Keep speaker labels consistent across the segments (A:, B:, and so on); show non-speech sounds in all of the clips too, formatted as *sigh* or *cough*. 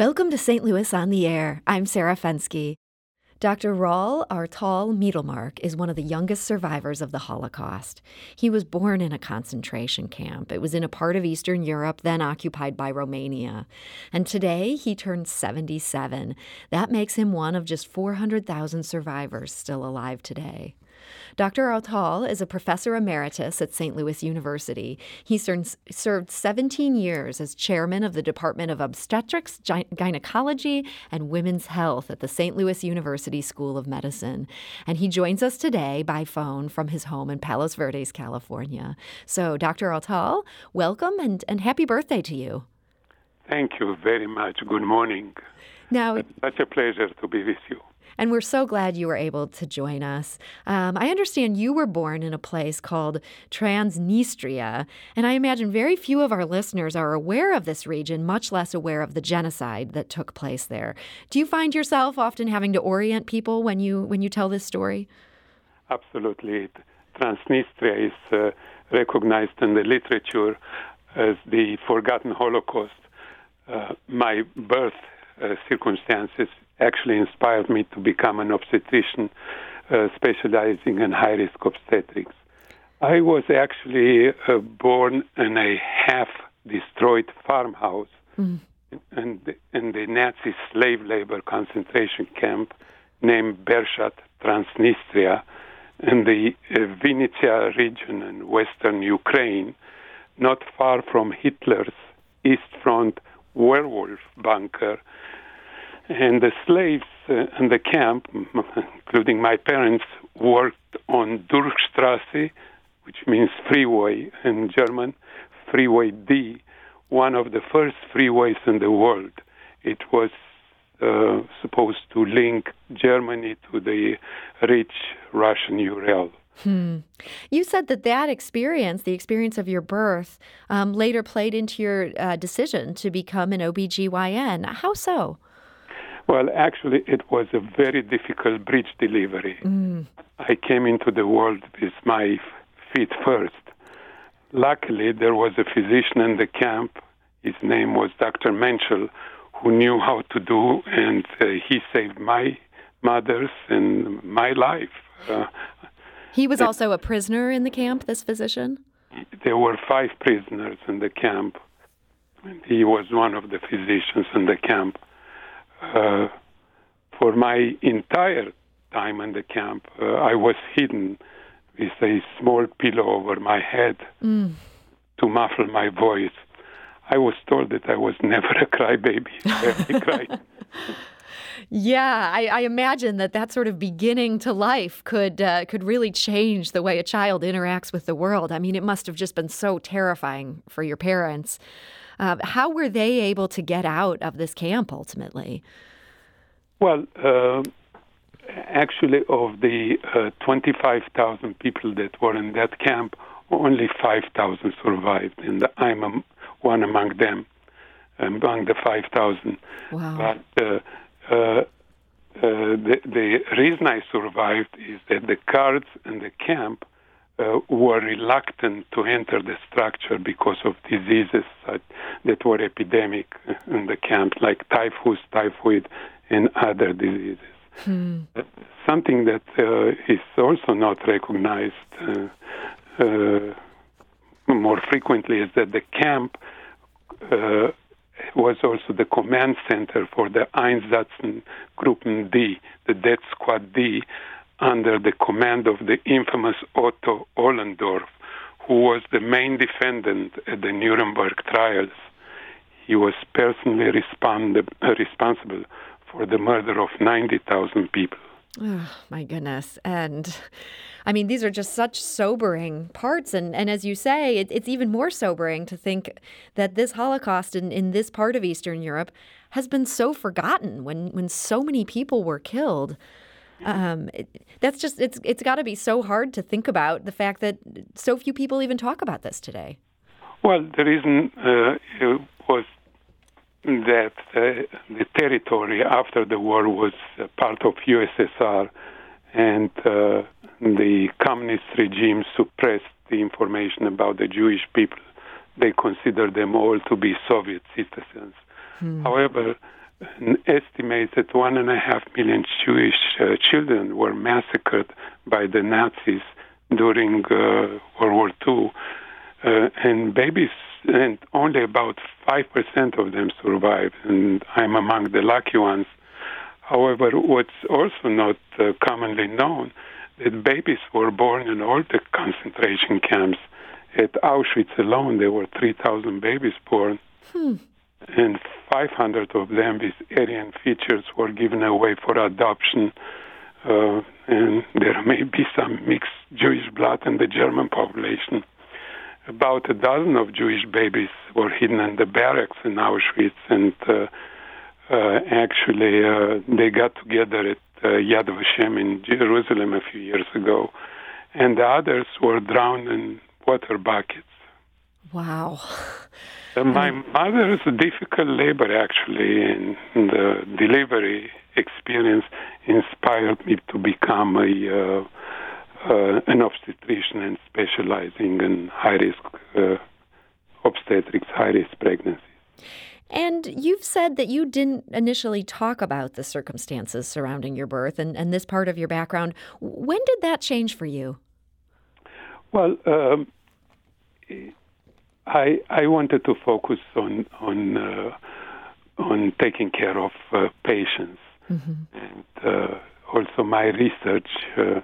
A: Welcome to St. Louis on the Air. I'm Sarah Fenske. Dr. Raul Artal Mittelmark is one of the youngest survivors of the Holocaust. He was born in a concentration camp. It was in a part of Eastern Europe then occupied by Romania. And today he turned 77. That makes him one of just 400,000 survivors still alive today. Dr. Artal is a professor emeritus at St. Louis University. He served 17 years as chairman of the Department of Obstetrics, Gynecology, and Women's Health at the St. Louis University School of Medicine. And he joins us today by phone from his home in Palos Verdes, California. So, Dr. Artal, welcome and, and happy birthday to you.
B: Thank you very much. Good morning. Now, it's such a pleasure to be with you.
A: And we're so glad you were able to join us. Um, I understand you were born in a place called Transnistria, and I imagine very few of our listeners are aware of this region, much less aware of the genocide that took place there. Do you find yourself often having to orient people when you when you tell this story?
B: Absolutely. Transnistria is uh, recognized in the literature as the forgotten Holocaust. Uh, my birth uh, circumstances actually inspired me to become an obstetrician uh, specializing in high risk obstetrics. I was actually uh, born in a half destroyed farmhouse mm. in, the, in the Nazi slave labor concentration camp named Berchat, Transnistria, in the uh, Vinnytsia region in western Ukraine, not far from Hitler's East Front werewolf bunker and the slaves uh, in the camp, *laughs* including my parents, worked on Durchstrasse, which means freeway in German, Freeway D, one of the first freeways in the world. It was uh, supposed to link Germany to the rich Russian Ural.
A: Hmm. You said that that experience, the experience of your birth, um, later played into your uh, decision to become an OBGYN. How so?
B: Well, actually, it was a very difficult breech delivery. Mm. I came into the world with my feet first. Luckily, there was a physician in the camp. His name was Dr. Menschel, who knew how to do, and uh, he saved my mother's and my life. Uh,
A: he was also a prisoner in the camp, this physician?
B: There were five prisoners in the camp. And he was one of the physicians in the camp uh, for my entire time in the camp, uh, I was hidden with a small pillow over my head mm. to muffle my voice. I was told that I was *laughs* never a crybaby. I *laughs* cried.
A: Yeah, I, I, imagine that that sort of beginning to life could uh, could really change the way a child interacts with the world. I mean, it must have just been so terrifying for your parents. Uh, how were they able to get out of this camp ultimately?
B: Well, uh, actually, of the uh, 25,000 people that were in that camp, only 5,000 survived, and I'm one among them, among the 5,000. Wow. But uh, uh, uh, the, the reason I survived is that the guards in the camp uh, were reluctant to enter the structure because of diseases that, that were epidemic in the camp, like typhus, typhoid, and other diseases. Hmm. Something that uh, is also not recognized uh, uh, more frequently is that the camp uh, was also the command center for the Einsatzgruppen D, the Death Squad D, under the command of the infamous Otto Ohlendorf, who was the main defendant at the Nuremberg trials. He was personally respond- responsible for the murder of 90,000 people.
A: Oh, my goodness. And I mean, these are just such sobering parts. And, and as you say, it, it's even more sobering to think that this Holocaust in, in this part of Eastern Europe has been so forgotten when, when so many people were killed. Um, it, that's just it's it's got to be so hard to think about the fact that so few people even talk about this today.
B: Well, the reason uh, was that uh, the territory after the war was part of USSR, and uh, the communist regime suppressed the information about the Jewish people. They considered them all to be Soviet citizens. Hmm. However, estimates that one and a half million Jewish uh, children were massacred by the Nazis during uh, World War II, uh, and babies, and only about five percent of them survived, and I'm among the lucky ones. However, what's also not uh, commonly known that babies were born in all the concentration camps. At Auschwitz alone, there were 3,000 babies born. Hmm and 500 of them with Aryan features were given away for adoption. Uh, and there may be some mixed Jewish blood in the German population. About a dozen of Jewish babies were hidden in the barracks in Auschwitz, and uh, uh, actually uh, they got together at uh, Yad Vashem in Jerusalem a few years ago, and the others were drowned in water buckets.
A: Wow. *laughs*
B: Uh, my mother's difficult labor, actually, in the delivery experience inspired me to become a uh, an obstetrician and specializing in high risk uh, obstetrics, high risk pregnancies.
A: And you've said that you didn't initially talk about the circumstances surrounding your birth and, and this part of your background. When did that change for you?
B: Well, um, I I wanted to focus on on uh, on taking care of uh, patients mm-hmm. and uh, also my research uh,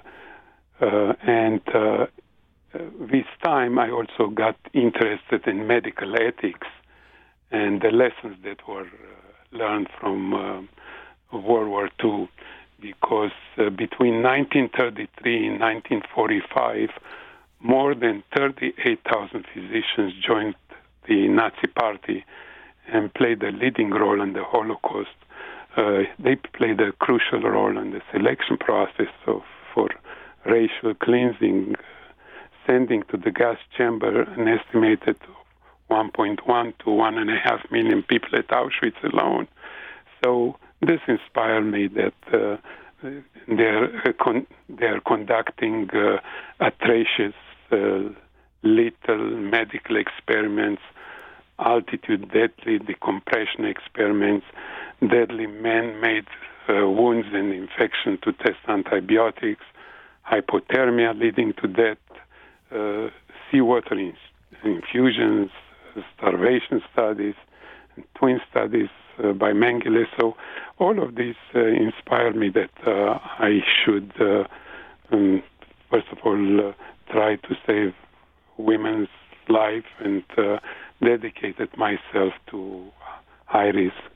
B: Uh, and uh, uh with time I also got interested in medical ethics and the lessons that were uh, learned from World War II because between 1933 and 1945 more than 38,000 physicians joined the Nazi Party and played a leading role in the Holocaust. Uh, they played a crucial role in the selection process of, for racial cleansing, sending to the gas chamber an estimated 1.1 to 1.5 million people at Auschwitz alone. So this inspired me that uh, they're, uh, con- they're conducting uh, atrocious uh, little medical experiments, altitude deadly decompression experiments, deadly man-made uh, wounds and infection to test antibiotics, hypothermia leading to death, uh, seawater in- infusions, starvation studies, twin studies uh, by Mengele. So all of these uh, inspired me that uh, I should, um, first of all, try to save women's life and uh, dedicated myself to high risk uh.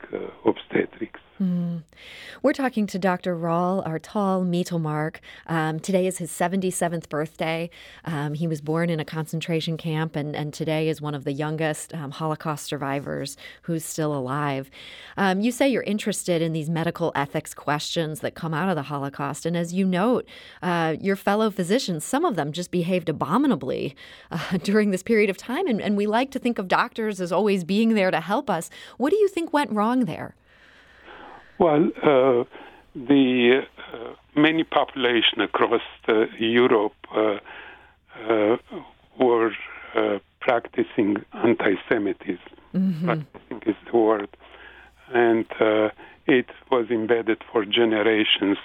A: We're talking to Dr. Raul Artal Mittelmark. Um, today is his 77th birthday. Um, he was born in a concentration camp and, and today is one of the youngest um, Holocaust survivors who's still alive. Um, you say you're interested in these medical ethics questions that come out of the Holocaust. And as you note, uh, your fellow physicians, some of them just behaved abominably uh, *laughs* during this period of time. And, and we like to think of doctors as always being there to help us. What do you think went wrong there?
B: Well, uh, the uh, many population across uh, Europe uh, uh, were uh, practicing anti-Semitism. Mm-hmm. Practicing is the word, and it was embedded for generations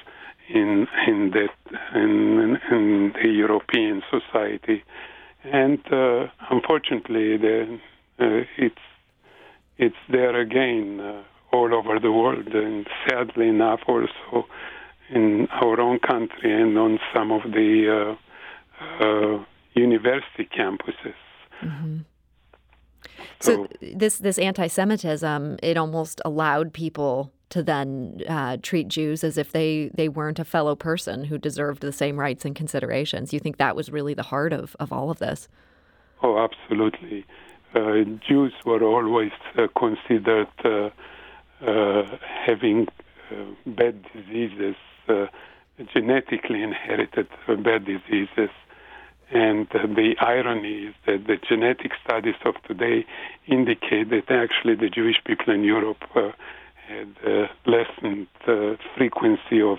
B: in in that in, in the European society, and unfortunately, the, it's it's there again all over the world, and sadly enough, also in our own country and on some of the uh, uh, university campuses. Mm-hmm.
A: So, so, this this anti-Semitism it almost allowed people to then uh, treat Jews as if they they weren't a fellow person who deserved the same rights and considerations. You think that was really the heart of of all of this?
B: Oh, absolutely. Uh, Jews were always uh, considered uh, uh, having uh, bad diseases, uh, genetically inherited bad diseases. And uh, the irony is that the genetic studies of today indicate that actually the Jewish people in Europe uh, had uh, lessened frequency of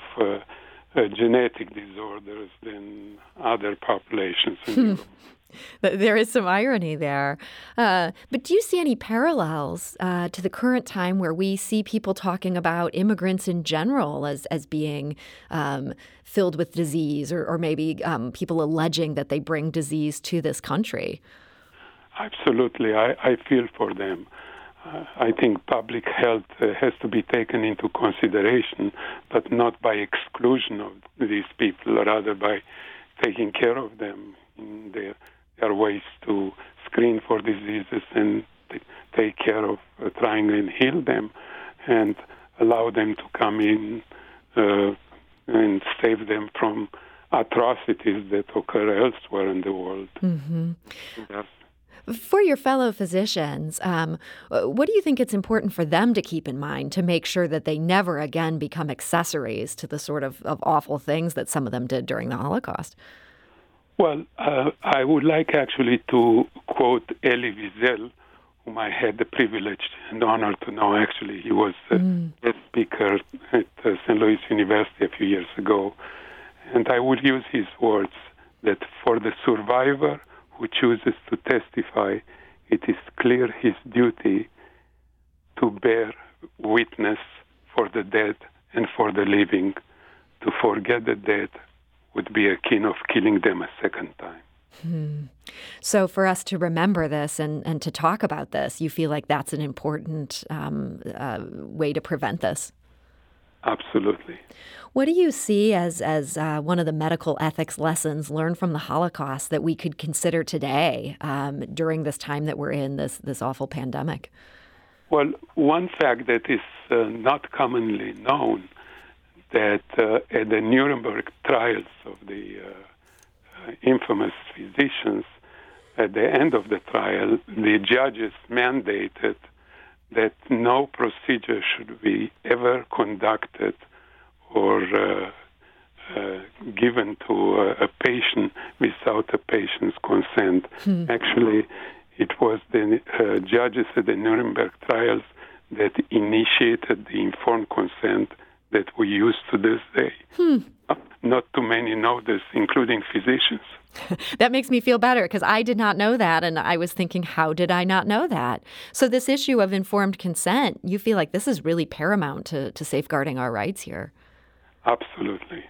B: genetic disorders than other populations in hmm. *laughs* Europe.
A: There is some irony there. Uh, but do you see any parallels uh, to the current time where we see people talking about immigrants in general as, as being um, filled with disease or, or maybe um, people alleging that they bring disease to this country?
B: Absolutely. I, I feel for them. Uh, I think public health uh, has to be taken into consideration, but not by exclusion of these people, rather by taking care of them in their there are ways to screen for diseases and t- take care of uh, trying and heal them and allow them to come in uh, and save them from atrocities that occur elsewhere in the world.
A: Mm-hmm. For your fellow physicians, um, what do you think it's important for them to keep in mind to make sure that they never again become accessories to the sort of, of awful things that some of them did during the Holocaust?
B: Well, uh, I would like actually to quote Elie Wiesel, whom I had the privilege and honor to know. Actually, he was uh, mm. a speaker at uh, St. Louis University a few years ago. And I would use his words that for the survivor who chooses to testify, it is clear his duty to bear witness for the dead and for the living, to forget the dead would be akin of killing them a second time.
A: Hmm. So, for us to remember this and, and to talk about this, you feel like that's an important um, uh, way to prevent this?
B: Absolutely.
A: What do you see as, as uh, one of the medical ethics lessons learned from the Holocaust that we could consider today um, during this time that we're in, this, this awful pandemic?
B: Well, one fact that is uh, not commonly known that uh, at the Nuremberg trials of the uh, infamous physicians, at the end of the trial, the judges mandated that no procedure should be ever conducted or uh, uh, given to a, a, patient without a patient's consent. Hmm. Actually, it was the uh, judges at the Nuremberg trials that initiated the informed consent that we use to this day. Hmm. Not too many know this, including physicians. *laughs*
A: that makes me feel better because I did not know that. And I was thinking, how did I not know that? So, this issue of informed consent, you feel like this is really paramount to, to safeguarding our rights here.
B: Absolutely.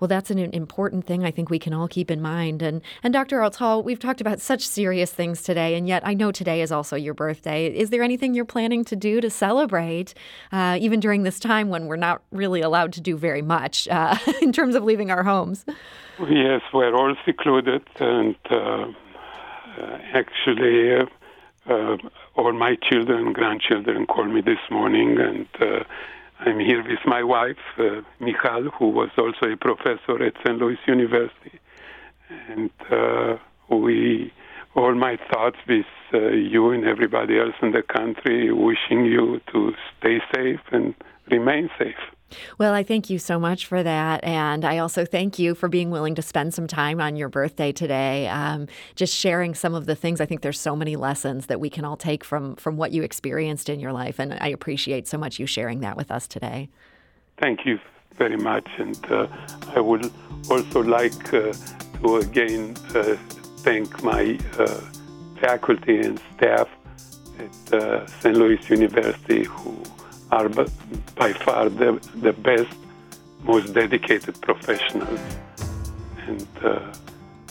A: Well, that's an important thing I think we can all keep in mind. And and Dr. Artal, we've talked about such serious things today, and yet I know today is also your birthday. Is there anything you're planning to do to celebrate, uh, even during this time when we're not really allowed to do very much uh, *laughs* in terms of leaving our homes?
B: Yes, we're all secluded, and uh, uh actually. Uh, uh, all my children grandchildren called me this morning and I'm here with my wife, uh, Michal, who was also a professor at St. Louis University. And uh, we, all my thoughts with uh, you and everybody else in the country, wishing you to stay safe and remain safe.
A: Well, I thank you so much for that. And I also thank you for being willing to spend some time on your birthday today, um, just sharing some of the things. I think there's so many lessons that we can all take from, from what you experienced in your life. And I appreciate so much you sharing that with us today.
B: Thank you very much. And uh, I would also like uh, to again uh, thank my uh, faculty and staff at uh, St. Louis University who are by far the, the best, most dedicated professionals and uh,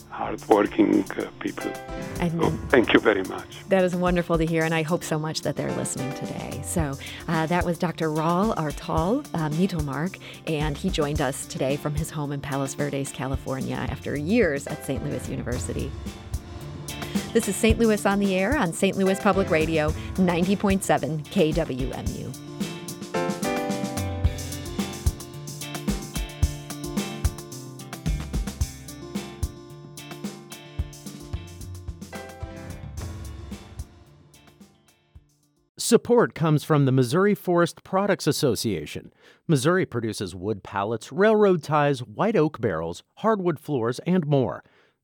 B: hardworking uh, people. So thank you very much.
A: That is wonderful to hear, and I hope so much that they're listening today. So uh, that was Dr. Raul Artal uh, Mittelmark, and he joined us today from his home in Palos Verdes, California, after years at St. Louis University. This is St. Louis on the Air on St. Louis Public Radio, 90.7 KWMU.
C: Support comes from the Missouri Forest Products Association. Missouri produces wood pallets, railroad ties, white oak barrels, hardwood floors, and more.